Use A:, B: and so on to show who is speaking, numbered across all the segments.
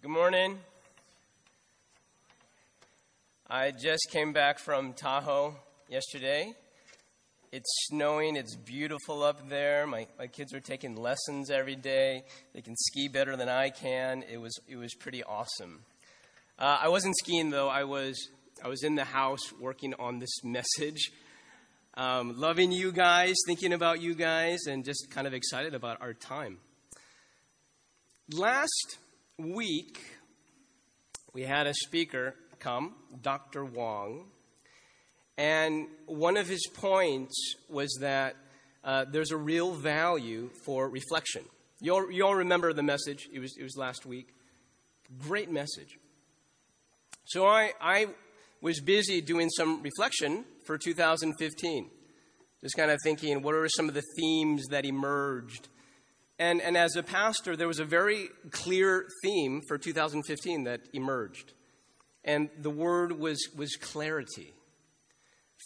A: Good morning. I just came back from Tahoe yesterday. It's snowing, it's beautiful up there. My, my kids are taking lessons every day. They can ski better than I can. It was, it was pretty awesome. Uh, I wasn't skiing though, I was, I was in the house working on this message. Um, loving you guys, thinking about you guys, and just kind of excited about our time. Last week, we had a speaker come, Dr. Wong, and one of his points was that uh, there's a real value for reflection. You all, you all remember the message, it was, it was last week. Great message. So I, I was busy doing some reflection for 2015, just kind of thinking what are some of the themes that emerged and, and as a pastor, there was a very clear theme for 2015 that emerged. And the word was, was clarity.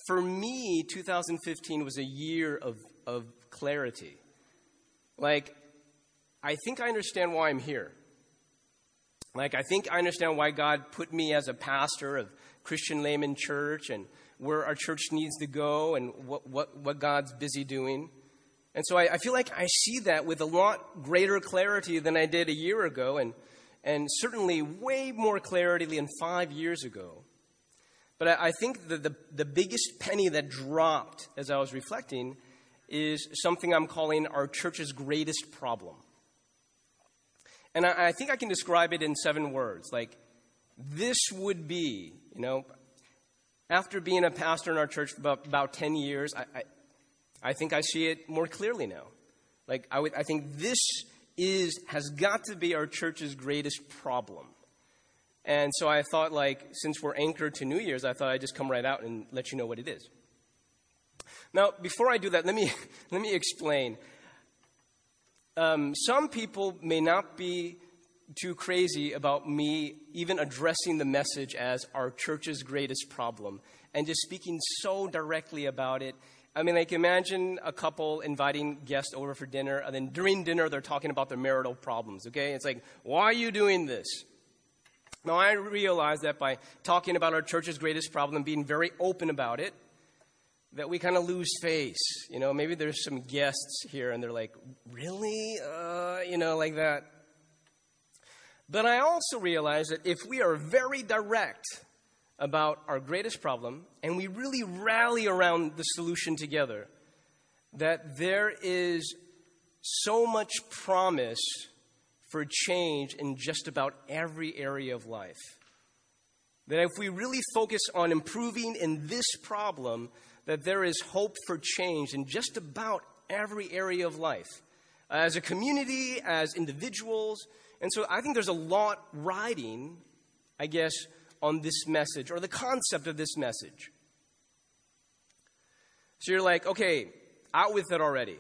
A: For me, 2015 was a year of, of clarity. Like, I think I understand why I'm here. Like, I think I understand why God put me as a pastor of Christian Layman Church and where our church needs to go and what, what, what God's busy doing. And so I, I, feel like I see that with a lot greater clarity than I did a year ago, and, and certainly way more clarity than five years ago. But I, I think that the, the biggest penny that dropped as I was reflecting is something I'm calling our church's greatest problem. And I, I think I can describe it in seven words. Like, this would be, you know, after being a pastor in our church for about, about 10 years, I, I think I see it more clearly now. Like, I, would, I think this is, has got to be our church's greatest problem. And so I thought, like, since we're anchored to New Year's, I thought I'd just come right out and let you know what it is. Now, before I do that, let me, let me explain. Um, some people may not be too crazy about me even addressing the message as our church's greatest problem and just speaking so directly about it I mean, like, imagine a couple inviting guests over for dinner, and then during dinner, they're talking about their marital problems, okay? It's like, why are you doing this? Now, I realize that by talking about our church's greatest problem, being very open about it, that we kind of lose face. You know, maybe there's some guests here, and they're like, really? Uh, you know, like that. But I also realize that if we are very direct about our greatest problem and we really rally around the solution together, that there is so much promise for change in just about every area of life. That if we really focus on improving in this problem, that there is hope for change in just about every area of life. As a community, as individuals. And so I think there's a lot riding, I guess, on this message or the concept of this message. So you're like, okay, out with it already.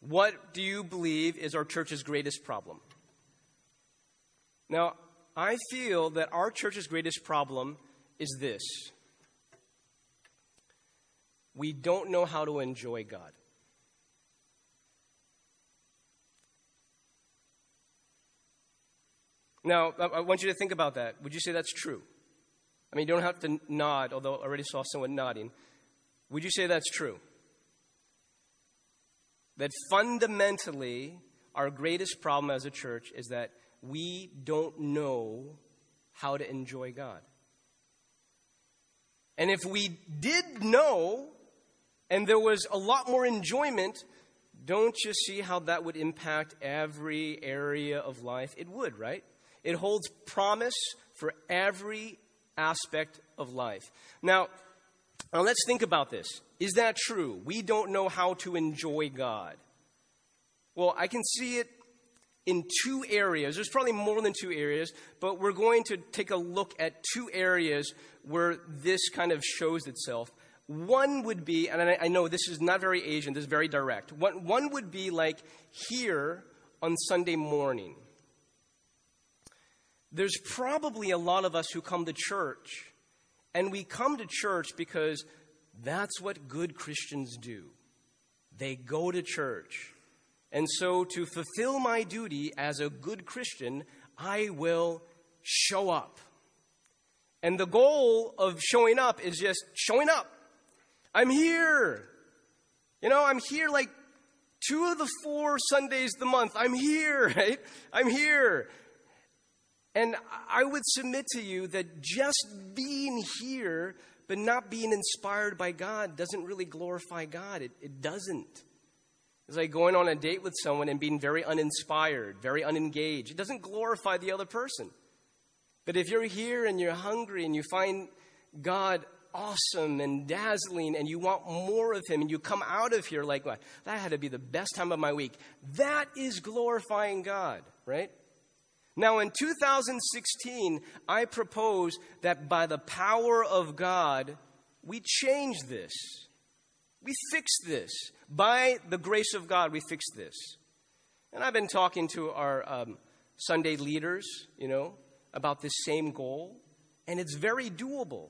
A: What do you believe is our church's greatest problem? Now, I feel that our church's greatest problem is this we don't know how to enjoy God. Now, I want you to think about that. Would you say that's true? I mean, you don't have to nod, although I already saw someone nodding. Would you say that's true? That fundamentally, our greatest problem as a church is that we don't know how to enjoy God. And if we did know, and there was a lot more enjoyment, don't you see how that would impact every area of life? It would, right? It holds promise for every aspect of life. Now, now let's think about this. Is that true? We don't know how to enjoy God. Well, I can see it in two areas. There's probably more than two areas, but we're going to take a look at two areas where this kind of shows itself. One would be, and I, know this is not very Asian, this is very direct. One would be like here on Sunday morning there's probably a lot of us who come to church, and we come to church because that's what good Christians do. They go to church. And so, to fulfill my duty as a good Christian, I will show up. And the goal of showing up is just showing up. I'm here. You know, I'm here like two of the four Sundays the month. I'm here, right? I'm here. And I would submit to you that just being here, but not being inspired by God, doesn't really glorify God. It, it doesn't. It's like going on a date with someone and being very uninspired, very unengaged. It doesn't glorify the other person. But if you're here and you're hungry and you find God awesome and dazzling and you want more of Him and you come out of here like, that had to be the best time of my week, that is glorifying God, right? Now, in 2016, I propose that by the power of God, we change this. We fix this. By the grace of God, we fix this. And I've been talking to our um, Sunday leaders, you know, about this same goal, and it's very doable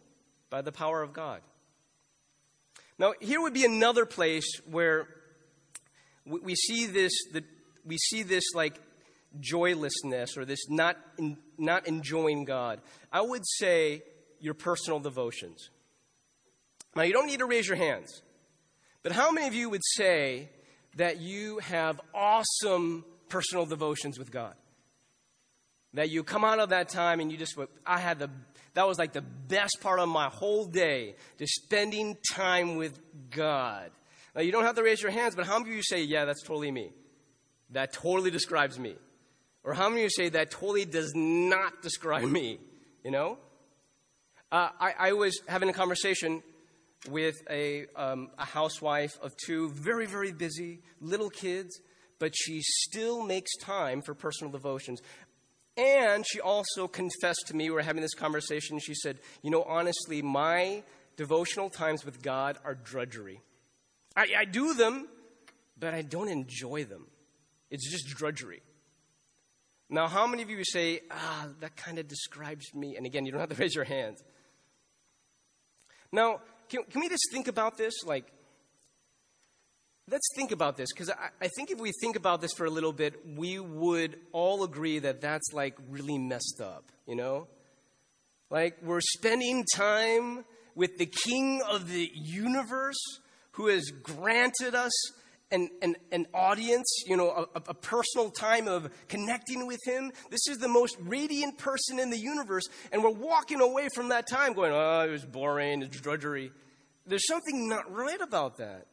A: by the power of God. Now, here would be another place where we, see this, the, we see this like joylessness or this not, not enjoying God. I would say your personal devotions. Now, you don't need to raise your hands, but how many of you would say that you have awesome personal devotions with God? That you come out of that time and you just, I had the, that was like the best part of my whole day, just spending time with God. Now, you don't have to raise your hands, but how many of you say, yeah, that's totally me? That totally describes me. Or how many of you say that totally does not describe me? You know? Uh, I, I, was having a conversation with a, um, a housewife of two very, very busy little kids, but she still makes time for personal devotions. And she also confessed to me, we were having this conversation, she said, You know, honestly, my devotional times with God are drudgery. I, I do them, but I don't enjoy them. It's just drudgery. Now, how many of you say, ah, that kind of describes me? And again, you don't have to raise your hand. Now, can, can we just think about this? Like, let's think about this, because I, I think if we think about this for a little bit, we would all agree that that's like really messed up, you know? Like, we're spending time with the king of the universe who has granted us an, an, an audience, you know, a, a personal time of connecting with Him. This is the most radiant person in the universe, and we're walking away from that time going, oh, it was boring, it's drudgery. There's something not right about that.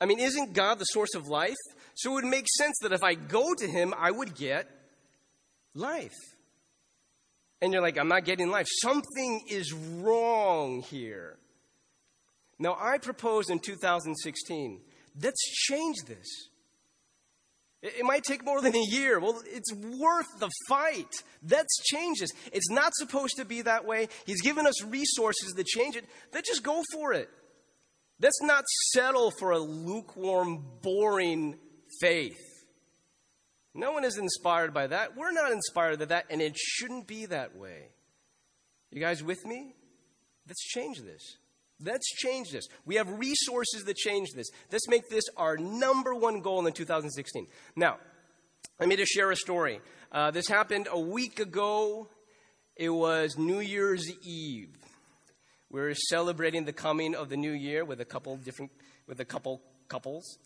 A: I mean, isn't God the source of life? So it would make sense that if I go to Him, I would get life. And you're like, I'm not getting life. Something is wrong here. Now, I propose in 2016 Let's change this. It might take more than a year. Well, it's worth the fight. Let's change this. It's not supposed to be that way. He's given us resources to change it. Let's just go for it. Let's not settle for a lukewarm, boring faith. No one is inspired by that. We're not inspired by that, and it shouldn't be that way. You guys with me? Let's change this. Let's change this. We have resources that change this. Let's make this our number one goal in 2016. Now, let me just share a story. Uh, this happened a week ago. It was New Year's Eve. We are celebrating the coming of the new year with a couple different, with a couple couples.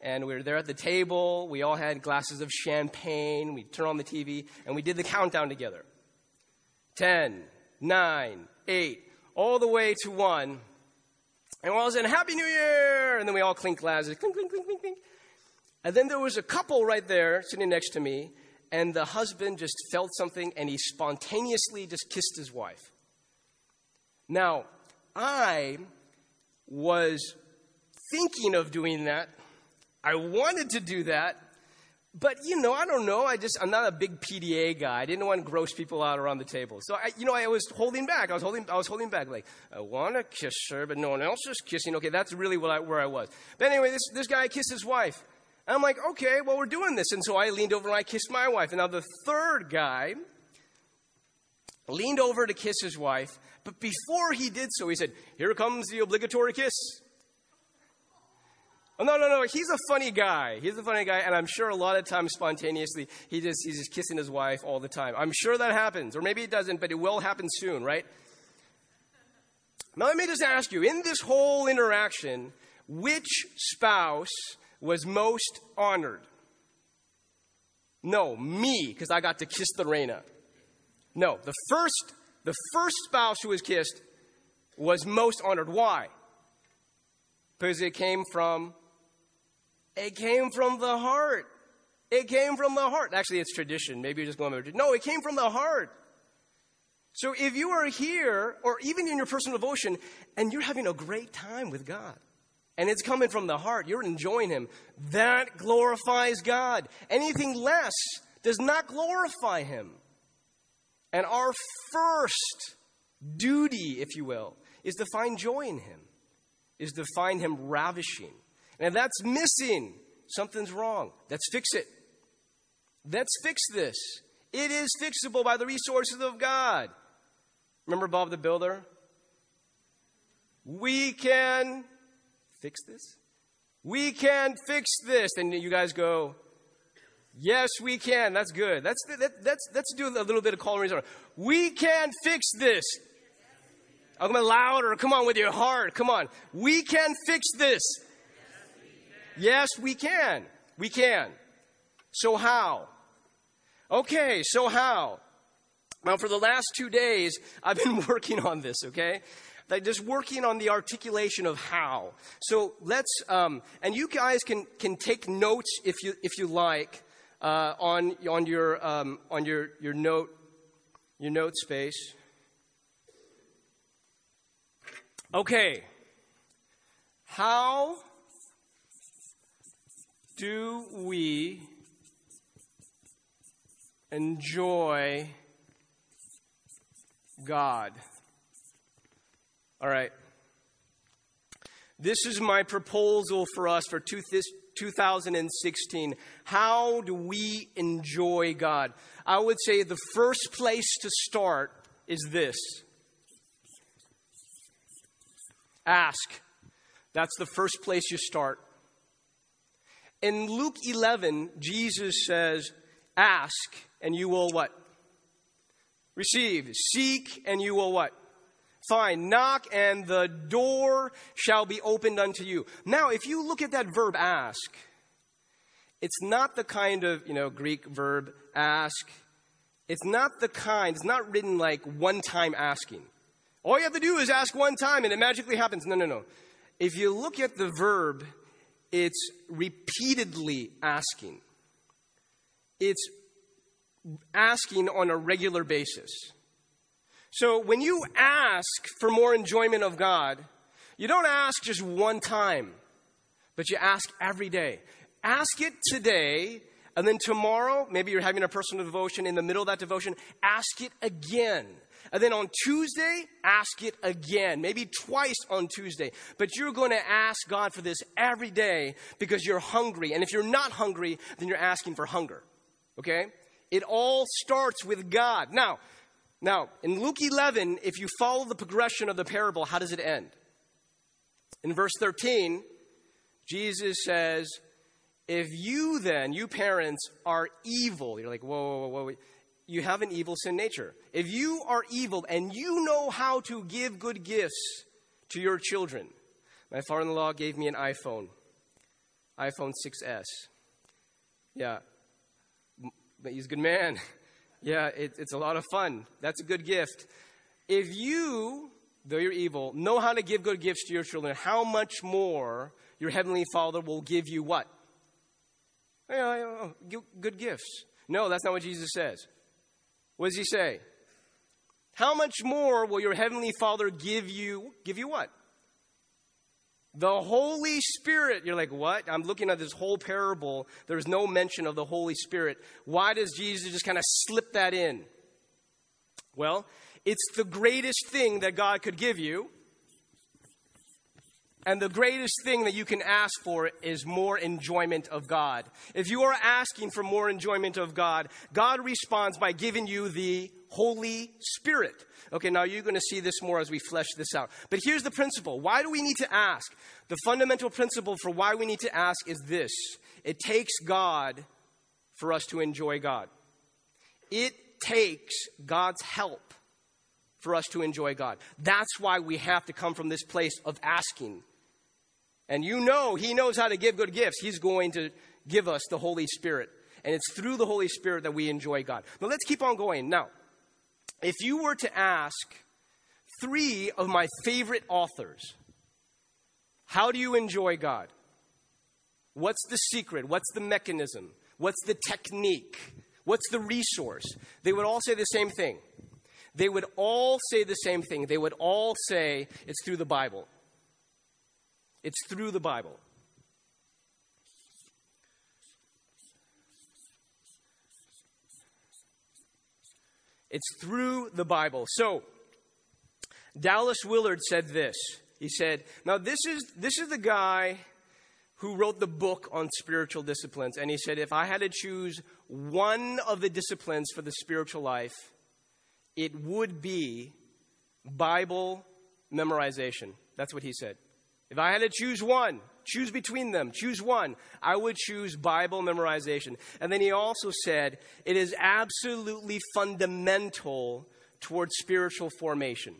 A: And we were there at the table. We all had glasses of champagne. We turned on the TV and we did the countdown together. 10, 9, 8, all the way to 1. And we all said, Happy New Year! And then we all clink glasses, clink, clink, clink, clink, clink. And then there was a couple right there sitting next to me, and the husband just felt something and he spontaneously just kissed his wife. Now, I was thinking of doing that. I wanted to do that, but you know, I don't know. I just I'm not a big PDA guy. I didn't want to gross people out around the table. So I, you know, I was holding back. I was holding I was holding back. Like I want to kiss her, but no one else is kissing. Okay, that's really what I, where I was. But anyway, this this guy kissed his wife. And I'm like, okay, well we're doing this. And so I leaned over and I kissed my wife. And now the third guy leaned over to kiss his wife, but before he did so, he said, "Here comes the obligatory kiss." Oh, no, no, no. He's a funny guy. He's a funny guy, and I'm sure a lot of times spontaneously he just he's just kissing his wife all the time. I'm sure that happens, or maybe it doesn't, but it will happen soon, right? Now let me just ask you: in this whole interaction, which spouse was most honored? No, me, because I got to kiss the Reina. No, the first, the first spouse who was kissed was most honored. Why? Because it came from it came from the heart. It came from the heart. Actually, it's tradition. Maybe you're just going by No, it came from the heart. So if you are here, or even in your personal devotion, and you're having a great time with God, and it's coming from the heart, you're enjoying Him, that glorifies God. Anything less does not glorify Him. And our first duty, if you will, is to find joy in Him, is to find Him ravishing. And that's missing, something's wrong. Let's fix it. Let's fix this. It is fixable by the resources of God. Remember Bob the Builder? We can fix this. We can fix this. And you guys go, Yes, we can. That's good. That's, that, that's, let's do a little bit of calling. We can fix this. I'm going louder. Come on with your heart. Come on. We can fix this. Yes, we can. We can. So how? Okay, so how? Now, for the last two days, I've been working on this, okay? Like just working on the articulation of how. So let's, um, and you guys can, can take notes if you, if you like, uh, on, on your, um, on your, your note, your note space. Okay. How do we enjoy God? All right. This is my proposal for us for 2016. How do we enjoy God? I would say the first place to start is this ask. That's the first place you start. In Luke 11, Jesus says, Ask, and you will what? Receive. Seek, and you will what? Find. Knock, and the door shall be opened unto you. Now, if you look at that verb ask, it's not the kind of, you know, Greek verb ask. It's not the kind, it's not written like one time asking. All you have to do is ask one time and it magically happens. No, no, no. If you look at the verb, it's repeatedly asking. It's asking on a regular basis. So when you ask for more enjoyment of God, you don't ask just one time, but you ask every day. Ask it today, and then tomorrow, maybe you're having a personal devotion. In the middle of that devotion, ask it again. And then on Tuesday, ask it again, maybe twice on Tuesday. But you're going to ask God for this every day because you're hungry. And if you're not hungry, then you're asking for hunger. Okay? It all starts with God. Now, now, in Luke 11, if you follow the progression of the parable, how does it end? In verse 13, Jesus says, If you then, you parents, are evil, you're like, whoa, whoa, whoa, whoa you have an evil sin nature. If you are evil and you know how to give good gifts to your children, my father in law gave me an iPhone, iPhone 6S. Yeah, but he's a good man. Yeah, it, it's a lot of fun. That's a good gift. If you, though you're evil, know how to give good gifts to your children, how much more your heavenly Father will give you what? Good gifts. No, that's not what Jesus says. What does he say? How much more will your heavenly Father give you? Give you what? The Holy Spirit. You're like, what? I'm looking at this whole parable. There's no mention of the Holy Spirit. Why does Jesus just kind of slip that in? Well, it's the greatest thing that God could give you. And the greatest thing that you can ask for is more enjoyment of God. If you are asking for more enjoyment of God, God responds by giving you the Holy Spirit. Okay, now you're going to see this more as we flesh this out. But here's the principle. Why do we need to ask? The fundamental principle for why we need to ask is this it takes God for us to enjoy God. It takes God's help for us to enjoy God. That's why we have to come from this place of asking. And you know, He knows how to give good gifts. He's going to give us the Holy Spirit. And it's through the Holy Spirit that we enjoy God. But let's keep on going. Now, if you were to ask three of my favorite authors, how do you enjoy God? What's the secret? What's the mechanism? What's the technique? What's the resource? They would all say the same thing. They would all say the same thing. They would all say it's through the Bible. It's through the Bible. It's through the Bible. So, Dallas Willard said this. He said, Now, this is, this is the guy who wrote the book on spiritual disciplines. And he said, If I had to choose one of the disciplines for the spiritual life, it would be Bible memorization. That's what he said. If I had to choose one, choose between them, choose one, I would choose Bible memorization. And then he also said it is absolutely fundamental towards spiritual formation.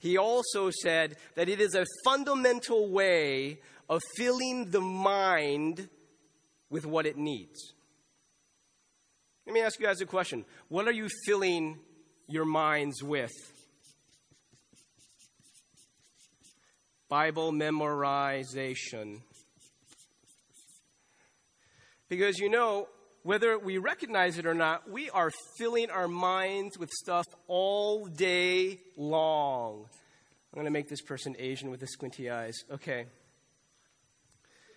A: He also said that it is a fundamental way of filling the mind with what it needs. Let me ask you guys a question. What are you filling your minds with? Bible memorization. Because you know, whether we recognize it or not, we are filling our minds with stuff all day long. I'm going to make this person Asian with the squinty eyes. Okay.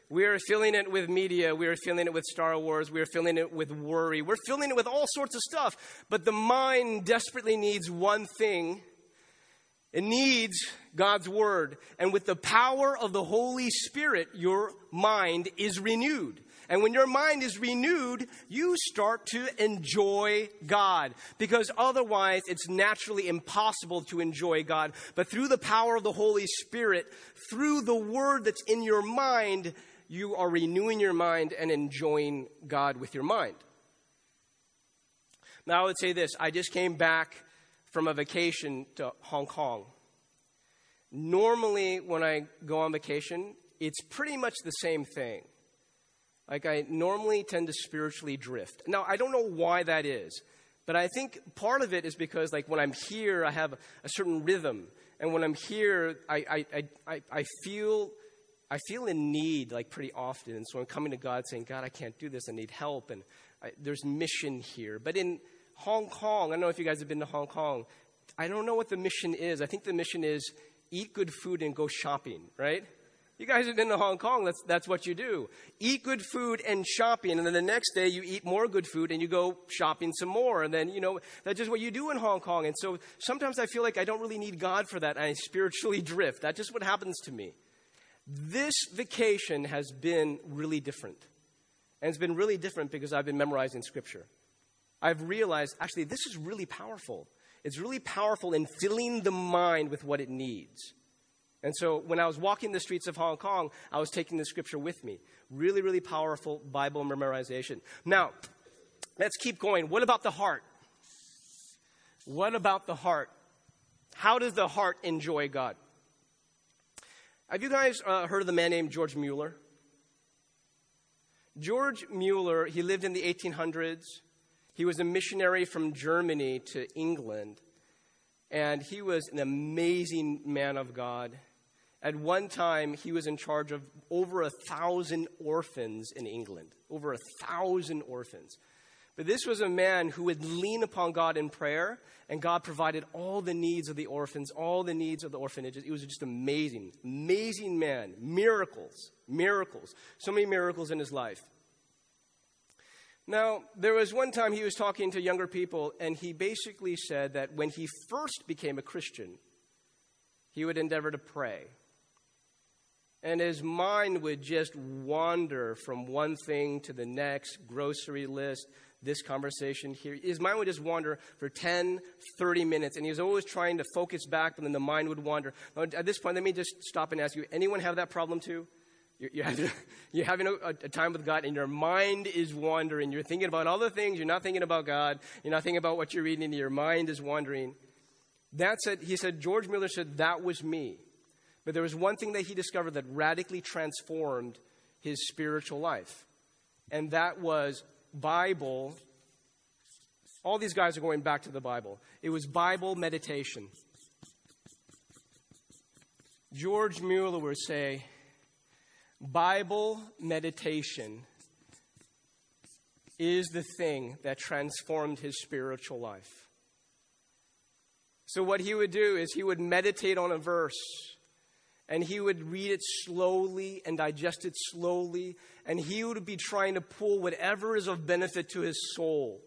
A: We are filling it with media. We are filling it with Star Wars. We are filling it with worry. We're filling it with all sorts of stuff. But the mind desperately needs one thing it needs God's Word. And with the power of the Holy Spirit, your mind is renewed. And when your mind is renewed, you start to enjoy God. Because otherwise, it's naturally impossible to enjoy God. But through the power of the Holy Spirit, through the Word that's in your mind, you are renewing your mind and enjoying God with your mind. Now, I would say this I just came back from a vacation to Hong Kong. Normally, when I go on vacation, it's pretty much the same thing. Like, I normally tend to spiritually drift. Now, I don't know why that is, but I think part of it is because, like, when I'm here, I have a certain rhythm. And when I'm here, I, I, I, I feel. I feel in need like pretty often, and so I'm coming to God saying, "God, I can't do this. I need help." And I, there's mission here. But in Hong Kong, I don't know if you guys have been to Hong Kong. I don't know what the mission is. I think the mission is eat good food and go shopping, right? You guys have been to Hong Kong, that's, that's what you do. Eat good food and shopping, and then the next day you eat more good food and you go shopping some more. And then, you know, that's just what you do in Hong Kong. And so sometimes I feel like I don't really need God for that, and I spiritually drift. That's just what happens to me. This vacation has been really different. And it's been really different because I've been memorizing scripture. I've realized actually this is really powerful. It's really powerful in filling the mind with what it needs. And so when I was walking the streets of Hong Kong, I was taking the scripture with me. Really, really powerful Bible memorization. Now, let's keep going. What about the heart? What about the heart? How does the heart enjoy God? Have you guys uh, heard of the man named George Mueller? George Mueller, he lived in the 1800s. He was a missionary from Germany to England, and he was an amazing man of God. At one time, he was in charge of over a thousand orphans in England, over a thousand orphans. But this was a man who would lean upon God in prayer, and God provided all the needs of the orphans, all the needs of the orphanages. It was just amazing, amazing man. Miracles, miracles. So many miracles in his life. Now, there was one time he was talking to younger people, and he basically said that when he first became a Christian, he would endeavor to pray. And his mind would just wander from one thing to the next grocery list, this conversation here. His mind would just wander for 10, 30 minutes, and he was always trying to focus back, but then the mind would wander. At this point, let me just stop and ask you anyone have that problem too? You're, you're having, you're having a, a, time with God, and your mind is wandering. You're thinking about other things. You're not thinking about God. You're not thinking about what you're reading. Your mind is wandering. That's it. He said, George Mueller said, that was me. But there was one thing that he discovered that radically transformed his spiritual life. And that was Bible. All these guys are going back to the Bible. It was Bible meditation. George Mueller would say, Bible meditation is the thing that transformed his spiritual life. So, what he would do is he would meditate on a verse and he would read it slowly and digest it slowly, and he would be trying to pull whatever is of benefit to his soul.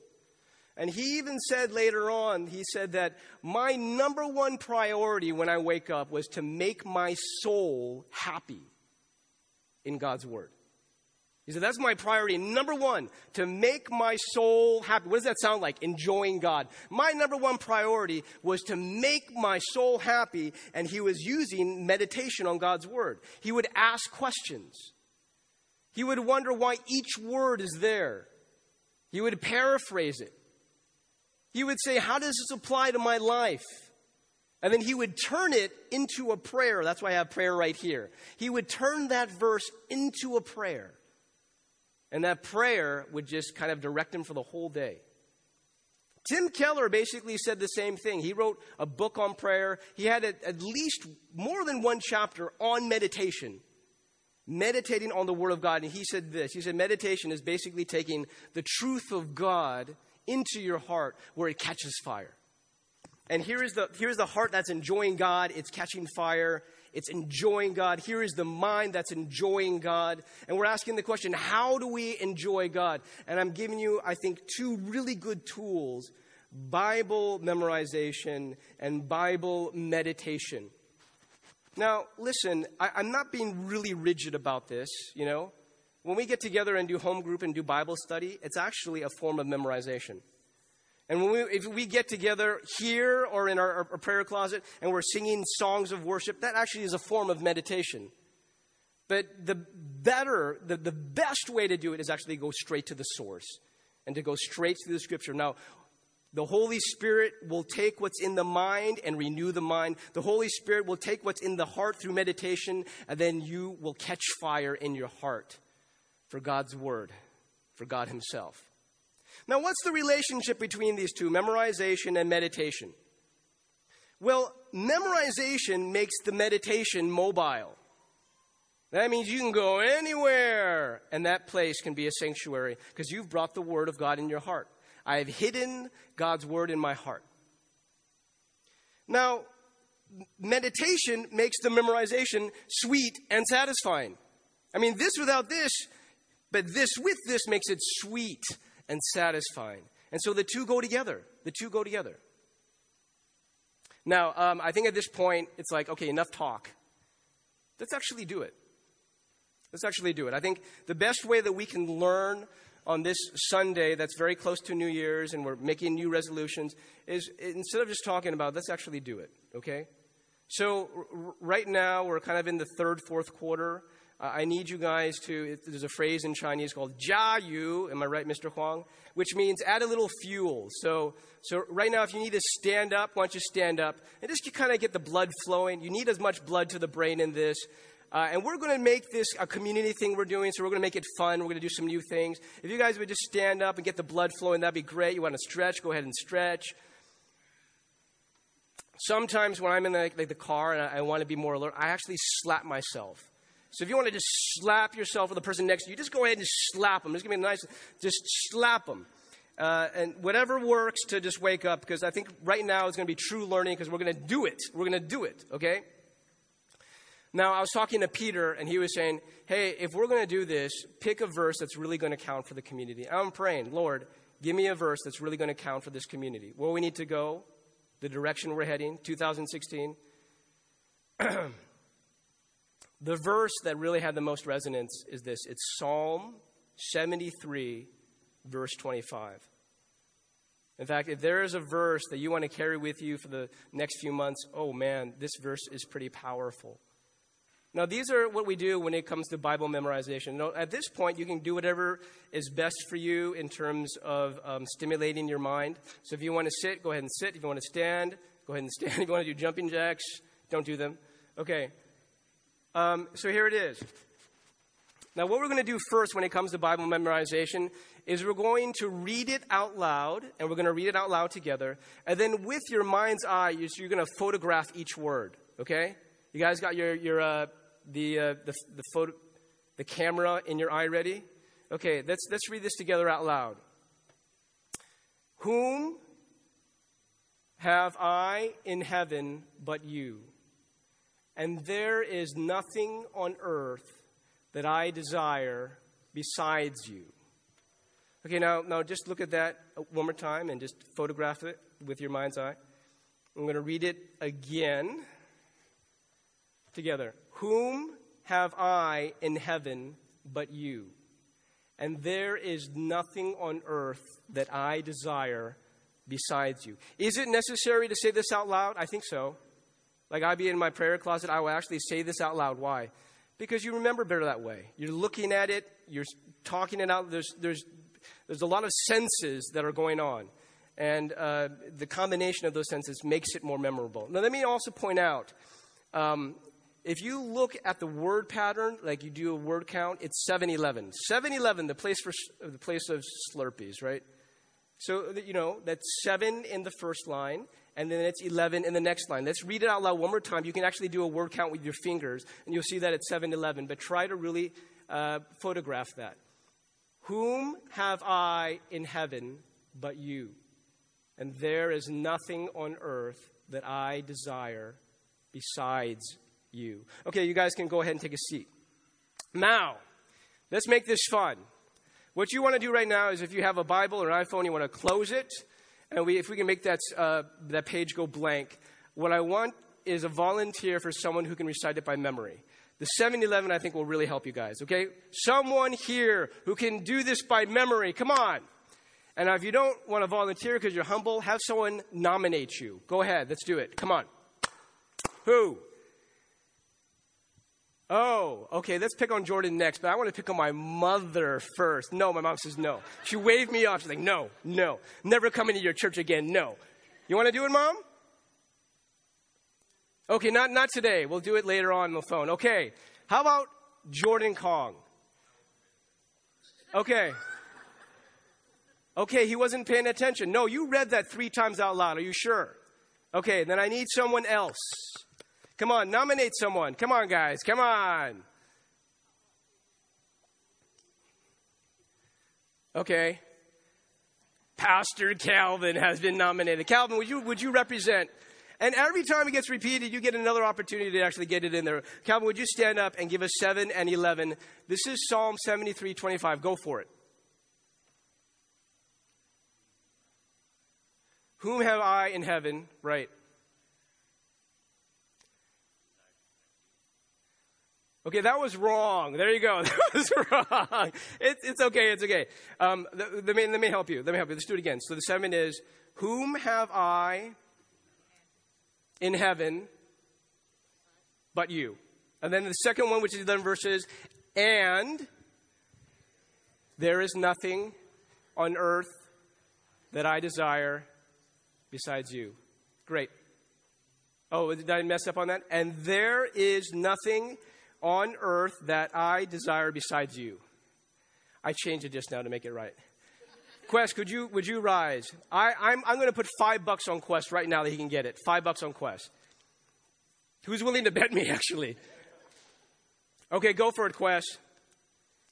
A: And he even said later on, he said that my number one priority when I wake up was to make my soul happy in God's Word. He said, That's my priority. Number one, to make my soul happy. What does that sound like? Enjoying God. My number one priority was to make my soul happy, and he was using meditation on God's Word. He would ask questions. He would wonder why each word is there. He would paraphrase it. He would say, How does this apply to my life? And then he would turn it into a prayer. That's why I have prayer right here. He would turn that verse into a prayer. And that prayer would just kind of direct him for the whole day. Tim Keller basically said the same thing. He wrote a book on prayer. He had at least more than one chapter on meditation, meditating on the Word of God. And he said this He said, Meditation is basically taking the truth of God into your heart where it catches fire. And here is the, here's the heart that's enjoying God, it's catching fire, it's enjoying God. Here is the mind that's enjoying God. And we're asking the question, how do we enjoy God? And I'm giving you, I think, two really good tools Bible memorization and Bible meditation. Now, listen, I, I'm not being really rigid about this, you know. When we get together and do home group and do Bible study, it's actually a form of memorization. And when we, if we get together here or in our, our, prayer closet and we're singing songs of worship, that actually is a form of meditation. But the better, the, the best way to do it is actually go straight to the source and to go straight to the scripture. Now, the Holy Spirit will take what's in the mind and renew the mind. The Holy Spirit will take what's in the heart through meditation, and then you will catch fire in your heart for God's Word, for God Himself. Now, what's the relationship between these two, memorization and meditation? Well, memorization makes the meditation mobile. That means you can go anywhere, and that place can be a sanctuary because you've brought the Word of God in your heart. I have hidden God's Word in my heart. Now, meditation makes the memorization sweet and satisfying. I mean, this without this, but this with this makes it sweet and satisfying. And so the two go together. The two go together. Now, um, I think at this point, it's like, okay, enough talk. Let's actually do it. Let's actually do it. I think the best way that we can learn on this Sunday that's very close to New Year's and we're making new resolutions is instead of just talking about, let's actually do it, okay? So, r- right now, we're kind of in the third, fourth quarter. I need you guys to, there's a phrase in Chinese called jia you, am I right, Mr. Huang? Which means add a little fuel. So, so right now, if you need to stand up, why don't you stand up? And just kind of get the blood flowing. You need as much blood to the brain in this. Uh, and we're going to make this a community thing we're doing, so we're going to make it fun. We're going to do some new things. If you guys would just stand up and get the blood flowing, that'd be great. You want to stretch, go ahead and stretch. Sometimes when I'm in the, like, the car and I, I want to be more alert, I actually slap myself. So if you want to just slap yourself or the person next to you, just go ahead and slap them. Just give me a nice, just slap them. Uh, and whatever works to just wake up, because I think right now is going to be true learning because we're going to do it. We're going to do it, okay? Now, I was talking to Peter, and he was saying, hey, if we're going to do this, pick a verse that's really going to count for the community. I'm praying, Lord, give me a verse that's really going to count for this community. Where we need to go, the direction we're heading, 2016. The verse that really had the most resonance is this it's Psalm 73, verse 25. In fact, if there is a verse that you want to carry with you for the next few months, oh man, this verse is pretty powerful. Now, these are what we do when it comes to Bible memorization. Now, at this point, you can do whatever is best for you in terms of um, stimulating your mind. So, if you want to sit, go ahead and sit. If you want to stand, go ahead and stand. If you want to do jumping jacks, don't do them. Okay. Um, so, here it is. Now, what we're going to do first when it comes to Bible memorization is we're going to read it out loud, and we're going to read it out loud together. And then, with your mind's eye, you're going to photograph each word. Okay? You guys got your, your uh, the, uh, the, the, photo, the camera in your eye ready? Okay, let's, let's read this together out loud. Whom have I in heaven but you? And there is nothing on earth that I desire besides you. Okay, now, now just look at that one more time and just photograph it with your mind's eye. I'm going to read it again together. Whom have I in heaven but you? And there is nothing on earth that I desire besides you. Is it necessary to say this out loud? I think so. Like I'd be in my prayer closet, I will actually say this out loud. Why? Because you remember better that way. You're looking at it, you're talking it out. There's, there's, there's a lot of senses that are going on. And uh, the combination of those senses makes it more memorable. Now, let me also point out um, if you look at the word pattern, like you do a word count, it's 711. 711, the place for the place of Slurpees, right? So you know that's seven in the first line, and then it's 11 in the next line. Let's read it out loud one more time. You can actually do a word count with your fingers, and you'll see that it's 711. But try to really uh, photograph that. Whom have I in heaven but you? And there is nothing on earth that I desire besides you. Okay, you guys can go ahead and take a seat. Now, let's make this fun. What you want to do right now is if you have a Bible or an iPhone, you want to close it, and we, if we can make that, uh, that page go blank. What I want is a volunteer for someone who can recite it by memory. The 7 Eleven, I think, will really help you guys, okay? Someone here who can do this by memory. Come on. And if you don't want to volunteer because you're humble, have someone nominate you. Go ahead, let's do it. Come on. Who? Oh, okay, let's pick on Jordan next, but I want to pick on my mother first. No, my mom says no. She waved me off. She's like, no, no, never coming to your church again, no. You want to do it, mom? Okay, not, not today. We'll do it later on, the phone. Okay, how about Jordan Kong? Okay. Okay, he wasn't paying attention. No, you read that three times out loud. Are you sure? Okay, then I need someone else. Come on, nominate someone. Come on, guys. Come on. Okay. Pastor Calvin has been nominated. Calvin, would you, would you represent? And every time it gets repeated, you get another opportunity to actually get it in there. Calvin, would you stand up and give us 7 and 11? This is Psalm 73 25. Go for it. Whom have I in heaven? Right. Okay, that was wrong. There you go. That was wrong. It, it's okay. It's okay. Um, let, me, let me help you. Let me help you. Let's do it again. So the seven is, Whom have I in heaven but you? And then the second one, which is 11 verses, and there is nothing on earth that I desire besides you. Great. Oh, did I mess up on that? And there is nothing on earth that I desire besides you. I changed it just now to make it right. Quest, could you would you rise? I, I'm I'm going to put five bucks on Quest right now that he can get it. Five bucks on Quest. Who's willing to bet me actually? Okay, go for it, Quest.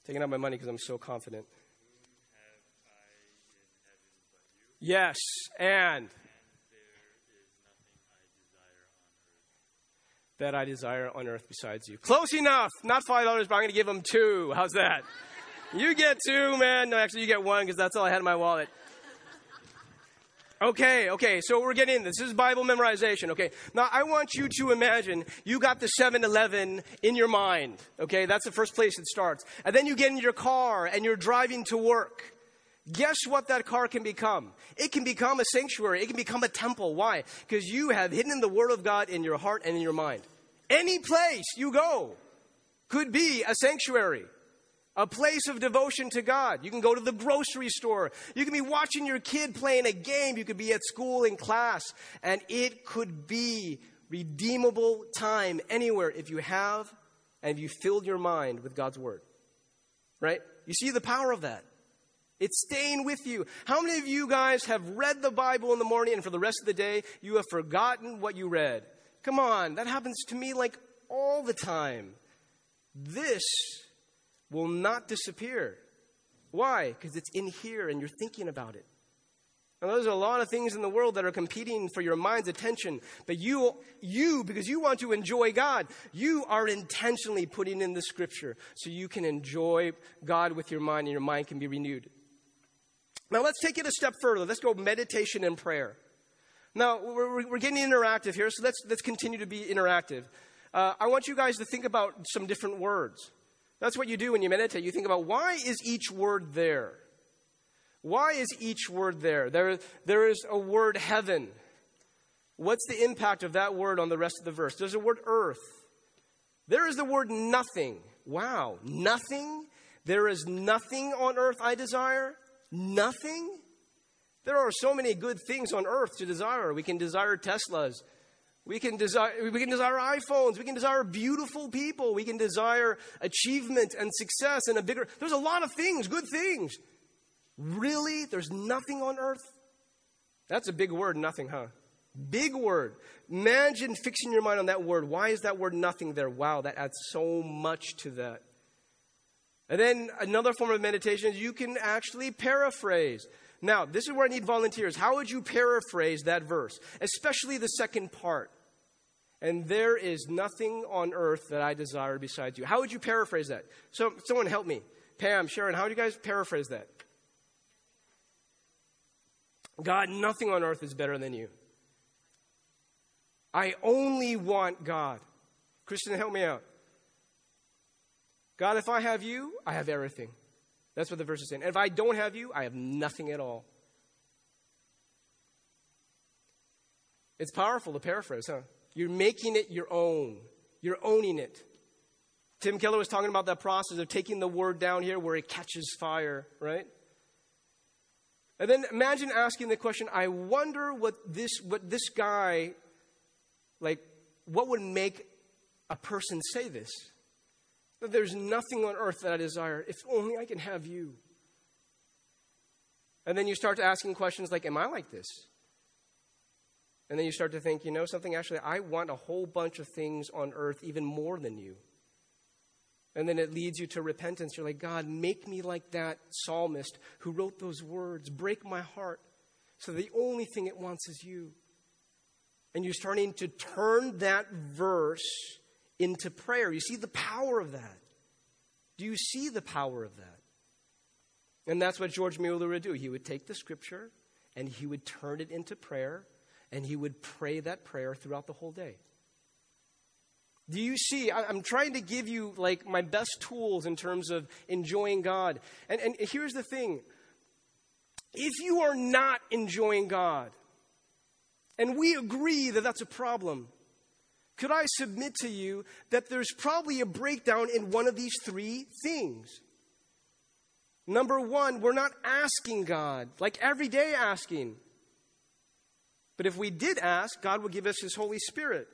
A: Taking out my money because I'm so confident. Yes, and that I desire on earth besides you. Close enough. Not five dollars, but I'm going to give them two. How's that? You get two, man. No, actually, you get one because that's all I had in my wallet. Okay, okay, so we're getting this. This is Bible memorization, okay? Now, I want you to imagine you got the 7 Eleven in your mind, okay? That's the first place it starts. And then you get in your car and you're driving to work. Guess what that car can become? It can become a sanctuary. It can become a temple. Why? Because you have hidden the Word of God in your heart and in your mind. Any place you go could be a sanctuary a place of devotion to God. You can go to the grocery store. You can be watching your kid playing a game. You could be at school in class. And it could be redeemable time anywhere if you have and if you filled your mind with God's Word. Right? You see the power of that. It's staying with you. How many of you guys have read the Bible in the morning and for the rest of the day you have forgotten what you read? Come on, that happens to me like all the time. This will not disappear. Why? Because it's in here and you're thinking about it. And there's a lot of things in the world that are competing for your mind's attention. But you, you, because you want to enjoy God, you are intentionally putting in the scripture so you can enjoy God with your mind and your mind can be renewed. Now let's take it a step further. Let's go meditation and prayer. Now we're, we're getting interactive here, so let's, let's continue to be interactive. Uh, I want you guys to think about some different words. That's what you do when you meditate. You think about why is each word there? Why is each word there? There, there is a word heaven. What's the impact of that word on the rest of the verse? There's a word earth. There is the word nothing. Wow, nothing? There is nothing on earth I desire? Nothing? There are so many good things on earth to desire. We can desire Teslas. We can desire, we can desire iPhones. We can desire beautiful people. We can desire achievement and success and a bigger. There's a lot of things, good things. Really? There's nothing on earth? That's a big word, nothing, huh? Big word. Imagine fixing your mind on that word. Why is that word nothing there? Wow, that adds so much to that. And then another form of meditation is you can actually paraphrase. Now, this is where I need volunteers. How would you paraphrase that verse, especially the second part? And there is nothing on earth that I desire besides you. How would you paraphrase that? So, someone help me. Pam, Sharon, how do you guys paraphrase that? God, nothing on earth is better than you. I only want God. Christian, help me out. God, if I have you, I have everything. That's what the verse is saying. And if I don't have you, I have nothing at all. It's powerful to paraphrase, huh? You're making it your own. You're owning it. Tim Keller was talking about that process of taking the word down here where it catches fire, right? And then imagine asking the question, I wonder what this what this guy like what would make a person say this? That there's nothing on earth that I desire if only I can have you. And then you start asking questions like, Am I like this? And then you start to think, you know something, actually, I want a whole bunch of things on earth even more than you. And then it leads you to repentance. You're like, God, make me like that psalmist who wrote those words. Break my heart so the only thing it wants is you. And you're starting to turn that verse into prayer. You see the power of that. Do you see the power of that? And that's what George Mueller would do. He would take the scripture and he would turn it into prayer and he would pray that prayer throughout the whole day. Do you see? I'm trying to give you like my best tools in terms of enjoying God. And, and here's the thing if you are not enjoying God, and we agree that that's a problem, could I submit to you that there's probably a breakdown in one of these three things? Number one, we're not asking God, like every day asking. But if we did ask, God would give us His Holy Spirit.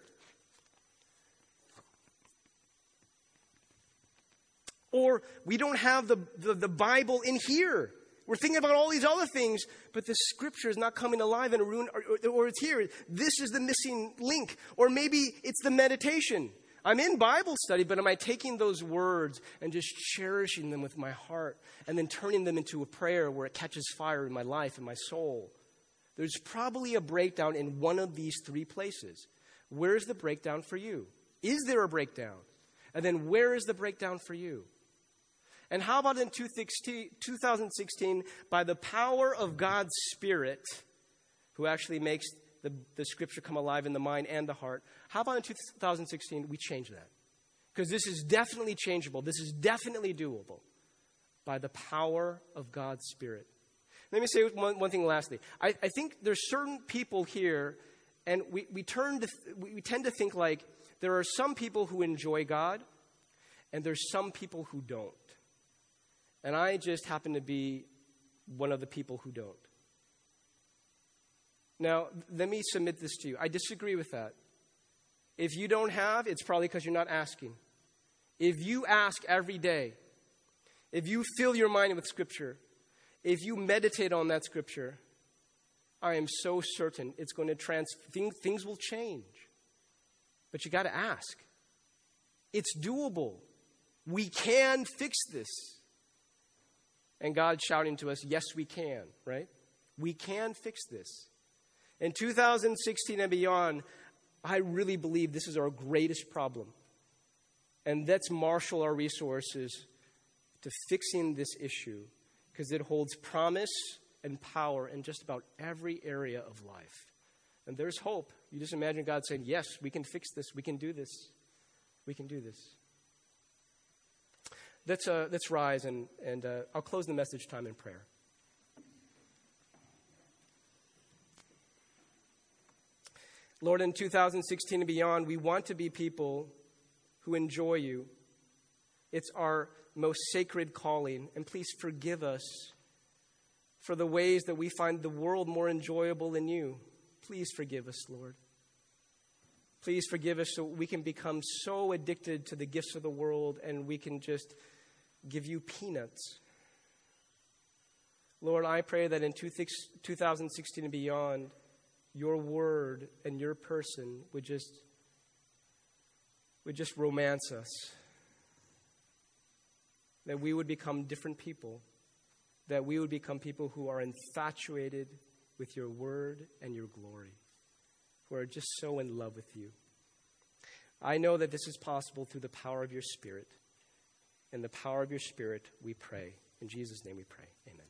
A: Or we don't have the, the, the, Bible in here. We're thinking about all these other things, but the scripture is not coming alive in a room, or, or, or it's here. This is the missing link. Or maybe it's the meditation. I'm in Bible study, but am I taking those words and just cherishing them with my heart and then turning them into a prayer where it catches fire in my life and my soul? There's probably a breakdown in one of these three places. Where is the breakdown for you? Is there a breakdown? And then where is the breakdown for you? And how about in 2016, by the power of God's Spirit, who actually makes the, the scripture come alive in the mind and the heart. How about in 2016 we change that? Because this is definitely changeable. This is definitely doable by the power of God's Spirit. Let me say one, one thing lastly. I, I, think there's certain people here, and we, we, turn to, we tend to think like there are some people who enjoy God, and there's some people who don't. And I just happen to be one of the people who don't. Now, let me submit this to you. I disagree with that. If you don't have, it's probably because you're not asking. If you ask every day, if you fill your mind with Scripture, if you meditate on that Scripture, I am so certain it's going to trans things, things will change. But you got to ask. It's doable. We can fix this. And God shouting to us, yes, we can, right? We can fix this. In 2016 and beyond, I really believe this is our greatest problem. And let's marshal our resources to fixing this issue because it holds promise and power in just about every area of life. And there's hope. You just imagine God saying, Yes, we can fix this. We can do this. We can do this. Let's, uh, let's rise, and, and uh, I'll close the message time in prayer. Lord, in 2016 and beyond, we want to be people who enjoy you. It's our most sacred calling, and please forgive us for the ways that we find the world more enjoyable than you. Please forgive us, Lord. Please forgive us so we can become so addicted to the gifts of the world and we can just give you peanuts. Lord, I pray that in 2016 and beyond, your word and your person would just would just romance us. That we would become different people. That we would become people who are infatuated with your word and your glory, who are just so in love with you. I know that this is possible through the power of your Spirit. In the power of your Spirit, we pray. In Jesus' name we pray. Amen.